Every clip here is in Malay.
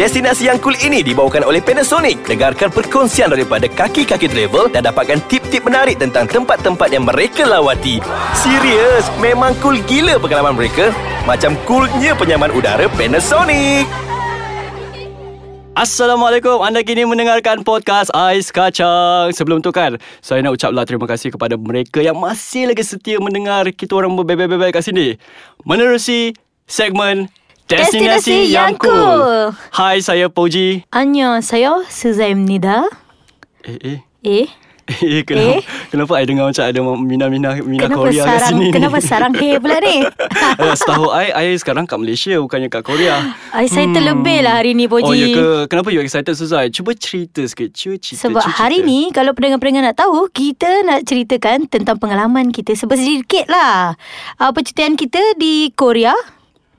Destinasi yang cool ini dibawakan oleh Panasonic. Dengarkan perkongsian daripada kaki-kaki travel dan dapatkan tip-tip menarik tentang tempat-tempat yang mereka lawati. Serius, memang cool gila pengalaman mereka. Macam coolnya penyaman udara Panasonic. Assalamualaikum Anda kini mendengarkan podcast Ais Kacang Sebelum tu kan Saya nak ucaplah terima kasih kepada mereka Yang masih lagi setia mendengar Kita orang berbebel-bebel kat sini Menerusi segmen Destinasi yang cool. Hai saya Poji Anya, saya Suzaimnida. Eh eh Eh, Eh, kenapa, Eh? kenapa I dengar macam ada Mina-Mina Mina kenapa Korea kat sarang sini kenapa sarang he pula ni? Eh, Setahu I, I sekarang kat Malaysia Bukannya kat Korea I saya terlebih lah hari ni Poji. Oh ya ke Kenapa you excited Suzai Cuba cerita sikit Cuba cerita Sebab cuba hari cerita. ni Kalau pendengar-pendengar nak tahu Kita nak ceritakan Tentang pengalaman kita Sedikit lah uh, Percutian kita di Korea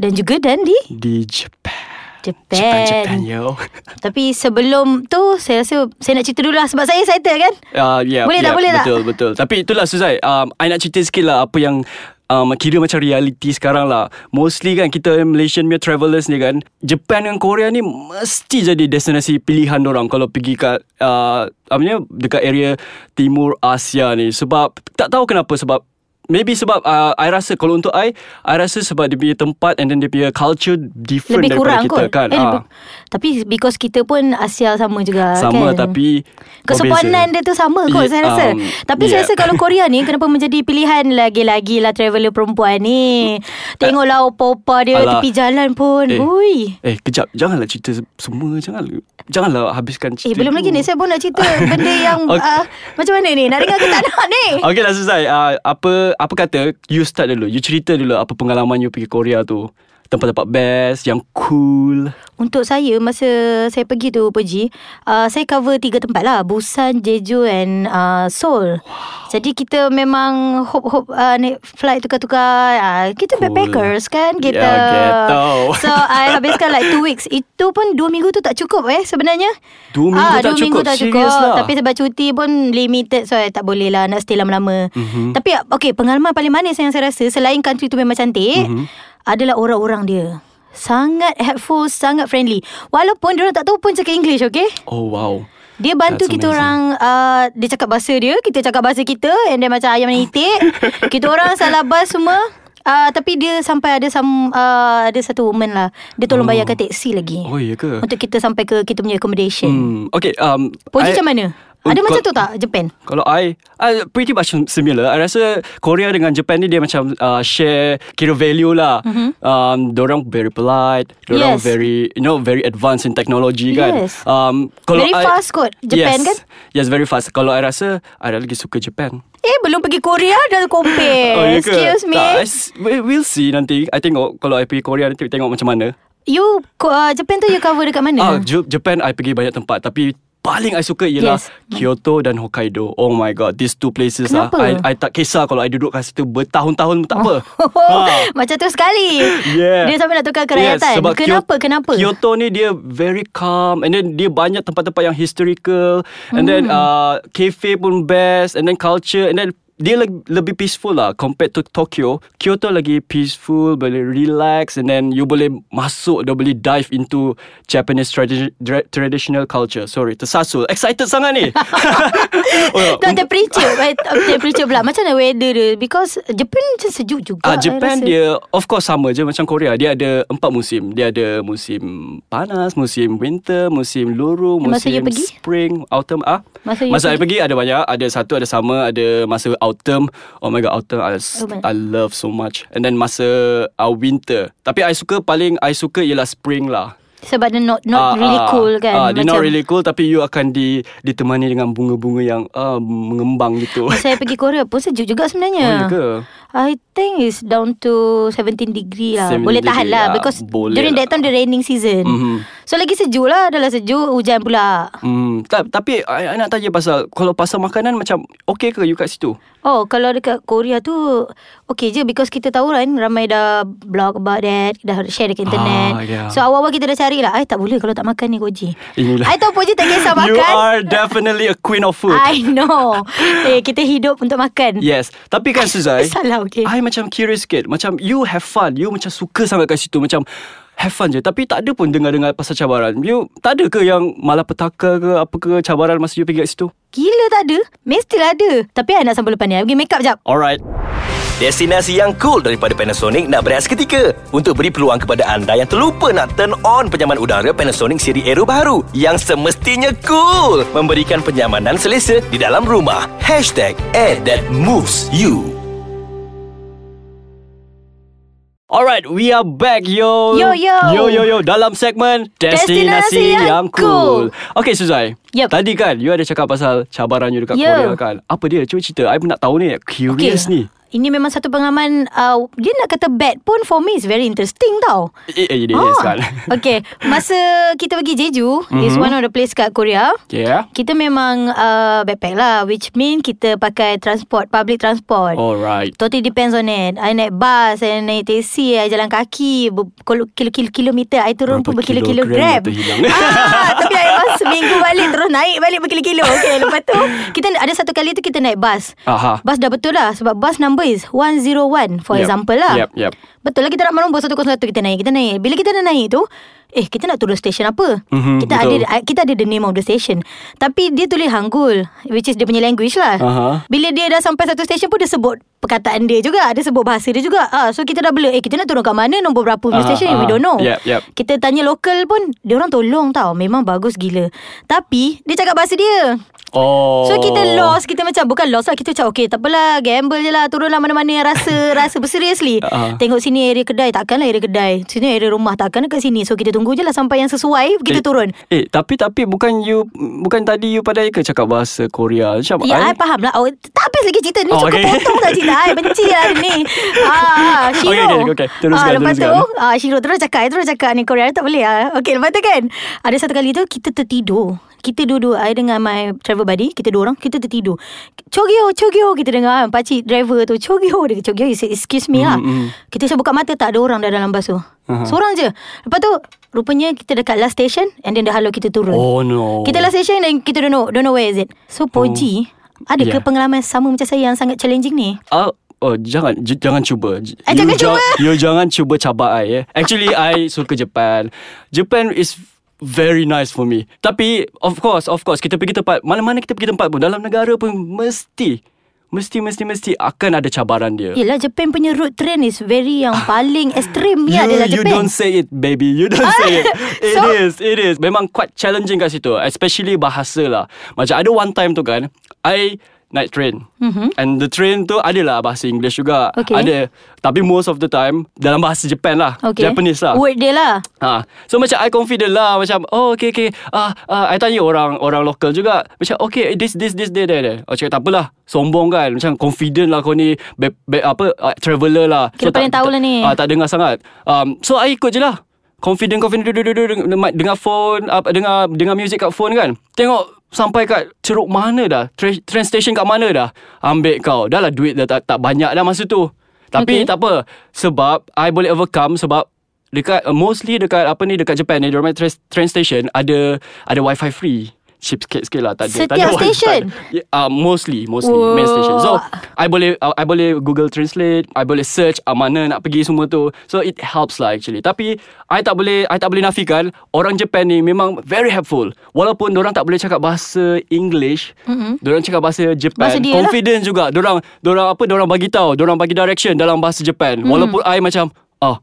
Dan juga dan di? Di Japan, Japan, Japan yo. Tapi sebelum tu Saya rasa Saya nak cerita dulu lah Sebab saya excited kan? Uh, yeah, Boleh yeah, tak, boleh tak? betul, Betul. Tapi itulah Suzai um, I nak cerita sikit lah Apa yang um, Kira macam reality sekarang lah. Mostly kan Kita Malaysian punya travellers ni kan Japan dan Korea ni Mesti jadi destinasi pilihan orang Kalau pergi kat uh, Apa ni Dekat area Timur Asia ni. Sebab Tak tahu kenapa Sebab Maybe sebab uh, I rasa Kalau untuk I I rasa sebab dia punya tempat And then dia punya culture Different Lebih daripada kita kot kan eh, Ah. Tapi because kita pun Asia sama juga Sama kan? tapi Kesopanan dia tu sama kot Yeah, saya rasa. um, Tapi saya yeah. rasa kalau Korea ni kenapa menjadi pilihan lagi-lagi lah traveller perempuan ni. Tengoklah opa-opa dia Alah. tepi jalan pun. Eh. Hui. Eh kejap Janganlah cerita semua Jangan Janganlah habiskan cerita Eh belum tu. lagi ni saya pun nak cerita benda yang Okay. uh, macam mana ni? Nak dengar ke tak nak ni? Okay lah Suzai uh, Apa Apa kata You start dulu You cerita dulu Apa pengalaman you pergi Korea tu Tempat-tempat best Yang cool Untuk saya masa saya pergi tu pergi, uh, saya cover tiga tempat lah, Busan, Jeju and uh, Seoul. Jadi kita memang hop-hop uh, naik flight tukar-tukar. Uh, kita Cool. backpackers kan kita. Ya, ghetto. So I habiskan like two weeks. Itu pun dua minggu tu tak cukup eh sebenarnya. Dua minggu Ah, tak dua minggu cukup? tak Serious cukup. lah? Tapi sebab cuti pun limited so I tak boleh lah nak stay lama-lama. Mhm. Tapi okay pengalaman paling manis yang saya rasa selain country tu memang cantik Mhm. Adalah orang-orang dia. Sangat helpful, sangat friendly. Walaupun dia tak tahu pun cakap English, okay? Oh wow Dia bantu That's kita amazing. orang uh, Dia cakap bahasa dia Kita cakap bahasa kita And then macam ayam dan itik Kita orang salah bas semua uh, Tapi dia sampai ada some, uh, Ada satu woman lah Dia tolong Oh. bayarkan taksi lagi Oh iya ke Untuk kita sampai ke Kita punya accommodation hmm, Okay um, Poji I- macam mana? Oh, Ada macam tu tak Japan? Kalau I, I Pretty much similar I rasa Korea dengan Japan ni Dia macam uh, Share Kira value lah mm-hmm. um, Diorang very polite Diorang Yes. very You know Very advanced in technology kan Yes. um, kalau Very I- fast kot, Japan yes, kan? Yes very fast Kalau I rasa I lagi suka Japan Eh belum pergi Korea Dah compare Oh, ya? Excuse me Tak, I We'll see nanti I tengok Kalau I pergi Korea Nanti tengok macam mana You uh, Japan tu you cover dekat mana? Ah, Japan I pergi banyak tempat Tapi paling I suka ialah Yes. Kyoto dan Hokkaido. Oh my god, these two places Kenapa? ah. I, I tak kisah kalau I duduk kat situ bertahun-tahun tak apa. Oh, Macam tu sekali Yeah. Dia sampai nak tukar kerakyatan sebab Kenapa? Kyo- Kenapa? Kyoto ni dia very calm and then dia banyak tempat-tempat yang historical and then Hmm. uh, cafe pun best and then culture and then dia lagi, lebih peaceful lah compared to Tokyo. Kyoto lagi peaceful, boleh relax and then you boleh masuk, dah boleh dive into Japanese tradi- dra- traditional culture. Sorry, tersasul. Excited sangat ni. oh, Tak temperature Temperature pula Macam mana weather dia Because Japan macam sejuk juga Ah I Japan dia of course sama je macam Korea. Dia ada empat musim. Dia ada musim panas, musim winter, musim luru, musim spring, autumn. Ah, Masa masa I pergi? ada banyak. Ada satu ada sama, ada masa autumn. Oh my god, autumn I, Oh my- I love so much. And then masa uh, winter. Tapi I suka paling I suka ialah spring lah. Sebab dia not not Ah, really ah, cool kan ah, Dia not really cool Tapi you akan di, ditemani dengan bunga-bunga yang uh, mengembang gitu Masa saya pergi Korea pun sejuk juga sebenarnya Oh, ya ke? I think it's down to 17 degree lah 17 Boleh tahan degree, lah ah, Because boleh during lah. that time the raining season Mhm. So lagi sejuk lah Dah lah sejuk Hujan pula Hmm, ta- tapi I, I nak tanya pasal kalau pasal makanan macam okay ke you kat situ? Oh kalau dekat Korea tu Okay je Because kita tahu kan Ramai dah blog about that Dah share dekat internet Ah, yeah. So awal-awal kita dah cari lah I tak boleh kalau tak makan ni Koji Inilah. I tahu Koji tak kisah makan You are definitely a queen of food. I know Eh kita hidup untuk makan Yes. Tapi kan Suzai, Salah okay I macam curious sikit. Macam you have fun. You macam suka sangat kat situ. Macam have fun je. Tapi tak ada pun dengar-dengar pasal cabaran. You tak ada ke yang malapetaka ke Apa ke cabaran masa you pergi kat situ? Gila tak ada. Mestilah ada. Tapi I nak sampai lepas ni. I pergi make up jap. Alright. Destinasi yang cool daripada Panasonic nak berehat seketika untuk beri peluang kepada anda yang terlupa nak turn on penyaman udara Panasonic siri Aero baru yang semestinya cool. Memberikan penyamanan selesa di dalam rumah. Hashtag Air That Moves You. Alright, we are back yo. Yo, yo. Yo yo yo dalam segmen destinasi, Destinasi yang, yang cool. Okay Suzai. Yup. Tadi kan you ada cakap pasal cabaran you dekat Ya. Korea kan. Apa dia? Cuba cerita. I pun nak tahu ni. Curious Okay. ni. Ini memang satu pengalaman uh, Dia nak kata bad pun For me is very interesting tau Eh, eh, is kan. Okay Masa kita pergi Jeju mm-hmm. Is one of the place kat Korea Yeah. Kita memang uh, backpack lah Which mean kita pakai transport Public transport Alright. Totally depends on it I naik bus I naik taxi I jalan kaki ber- kilo- kilo- Kilometer I turun Berapa pun berkilo-kilo grab ah, seminggu balik Terus naik balik berkilo-kilo Okay lepas tu Kita ada satu kali tu kita naik bus Aha. Bus dah betul lah Sebab bus number is 101 For Yep. example lah Yep, yep. Betul lah kita nak nombor 101 Kita naik Kita naik Bila kita dah naik tu Eh kita nak turun stesen apa? Mhm, Kita betul. ada Kita ada the name of the station. Tapi dia tulis Hangul Which is dia punya language lah. Aha. Bila dia dah sampai satu stesen pun Dia sebut perkataan dia juga. Dia sebut bahasa dia juga. Ah, So kita dah blur Eh kita nak turun kat mana? Nombor berapa punya Aha, stesen We aha. don't know. Yep, yep. Kita tanya lokal pun Dia orang tolong tau. Memang bagus gila. Tapi Dia cakap bahasa dia. Oh. So kita lost. Kita macam Bukan lost lah. Kita macam okay takpelah Gamble je lah. Turunlah mana-mana. Yang rasa Rasa seriously. Ah. Tengok sini area kedai. Takkanlah area kedai. Sini area rumah. Takkan dekat sini. So kita tunggu je lah Sampai yang sesuai Kita Eh, turun Eh, tapi tapi bukan you bukan tadi you pandai ke cakap bahasa Korea? Macam Ya, I I- faham lah. Oh, tak habis lagi cerita ni. Oh, Cukup okay. potong tak cerita. I benci lah ni. Ah, Shiro. Okay, okay, okay. Teruskan, ah, lepas teruskan. tu, ah, Shiro terus cakap. Terus cakap ni Korea tak boleh lah. Okay, lepas tu kan. Ada satu kali tu, kita tertidur. Kita dua-dua I dengan my travel buddy Kita dua orang Kita tertidur Chogyo Chogyo Kita dengar Pakcik driver tu Chogyo Dia Chogyo Excuse me lah Mm, mm. Kita saya buka mata Tak ada orang dah dalam bas tu Aha. Seorang je Lepas tu Rupanya kita dekat last station And then dah halau kita turun Oh no. kita last station dan kita don't know don't know where is it. So Poji, ada Yeah. ke pengalaman sama macam saya yang sangat challenging ni? Ah, oh jangan j- jangan cuba. J- Eh, jangan ja- cuba. You jangan cuba cabar I. Eh. Actually I suka Japan. Japan is very nice for me. Tapi of course, of course kita pergi tempat mana-mana kita pergi tempat pun dalam negara pun mesti mesti mesti mesti akan ada cabaran dia. Yelah Japan punya road train is very yang paling ekstrim You, ya adalah you Japan. don't say it baby You don't say it It So- is It is Memang quite challenging kat situ Especially bahasa lah Macam ada one time tu kan I naik train mm-hmm. And the train tu Adalah bahasa English juga Okay. Ada Tapi most of the time Dalam bahasa Japan lah Okay. Japanese lah Word dia lah. Ha. So macam I confident lah Macam oh okay okay ah, uh, I tanya orang Orang lokal juga Macam okay this this this dia dia dia Oh cakap tak apalah Sombong kan Macam confident lah kau ni be, be, Apa uh, Traveller lah Kira paling tahu lah ni. Ah, tak dengar sangat um, So I ikut je lah Confident confident duduk duduk duduk dengar, dengar phone apa dengar dengar music kat phone kan. Tengok sampai kat ceruk mana dah. Train, train station kat mana dah. Ambil kau. Dah lah duit dah tak, tak banyak dah masa tu. Tapi Okay. tak apa. Sebab I boleh overcome sebab dekat uh, mostly dekat apa ni dekat Japan ni dorang train, train station ada ada wifi free. Cheap sikit sikit lah tak ada. tak Setiap ada wifi. station? Yeah, uh, mostly mostly Whoa. main station. So I boleh uh, I boleh Google Translate, I boleh search uh, mana nak pergi semua tu. So it helps lah actually. Tapi I tak boleh I tak boleh nafikan orang Japan ni memang very helpful. Walaupun orang tak boleh cakap bahasa English, mm-hmm. orang cakap bahasa Japan. Bahasa dia lah. confident juga. Orang orang apa orang bagi tahu, orang bagi direction dalam bahasa Japan. Mm. Walaupun I macam ah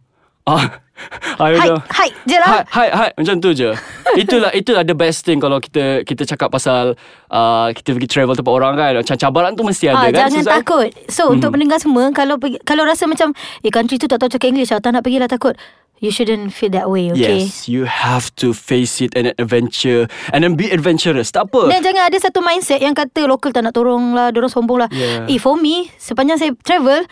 ah I Hai, macam hai je lah. Hai, hai, hai Macam tu je Itulah itulah the best thing Kalau kita kita cakap pasal uh, Kita pergi travel tempat orang kan Macam cabaran tu mesti ada Ah, kan jangan takut. So hmm. untuk pendengar semua kalau kalau rasa macam eh country tu tak tahu cakap English, ah, tak nak pergi lah takut. You shouldn't feel that way, okay? Yes You have to face it And an adventure And then be adventurous Tak apa Dan jangan ada satu mindset yang kata lokal tak nak tolong lah, dorang sombong lah. Yeah. Eh for me, sepanjang saya travel,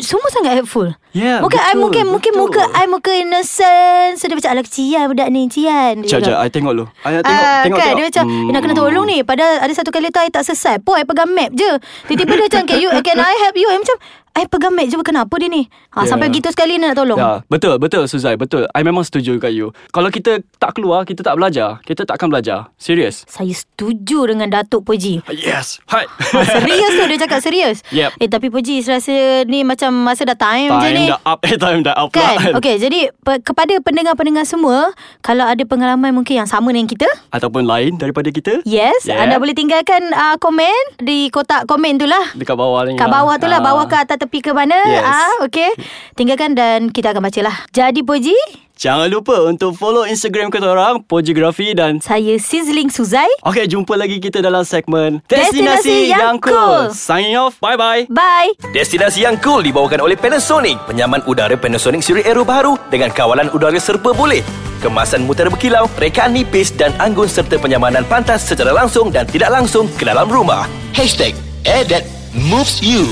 semua sangat helpful. Yeah, mungkin I betul, mungkin mungkin betul. muka I muka innocent. So dia macam ala kecian budak ni, cian. Cakap. sekejap I tengok lu I tengok, Ah, tengok, kan tengok Dia macam hmm. Nak kena tolong ni Padahal ada satu kali tu I tak sesat Pun I pegang map je Tiba-tiba dia macam Can you Can I help you I macam I pegang mic je kenapa dia ni ha, Ya. Sampai gitu sekali nak tolong Ya, betul, betul Suzai, betul. I memang setuju kat you. Kalau kita tak keluar, kita tak belajar, kita takkan belajar. Serius. Saya setuju dengan Datuk Puji Yes. Hai. Ha, serius tu dia cakap serius Yep. Eh tapi Puji rasa ni macam masa dah time, je time ni dah up, eh time dah up Kan lah. Okay jadi pe- Kepada pendengar-pendengar semua Kalau ada pengalaman mungkin yang sama dengan kita Ataupun lain daripada kita. Yes Yeah. Anda boleh tinggalkan uh, komen Di kotak komen tu lah Dekat bawah ni. Kat lah. bawah tu lah Ah. Bawah ke atas tepi ke mana Yes. ah, Okay Tinggalkan dan kita akan baca lah Jadi Puji Jangan lupa untuk follow Instagram kita orang, Pojigrafi dan Saya Sizzling Suzai Okay, jumpa lagi kita dalam segmen Destinasi yang cool. Signing off. Bye-bye. Bye Destinasi yang cool dibawakan oleh Panasonic. Penyaman udara Panasonic siri Aero baru dengan kawalan udara serba boleh. Kemasan mutara berkilau, rekaan nipis dan anggun serta penyamanan pantas secara langsung dan tidak langsung ke dalam rumah. Hashtag Air That Moves You.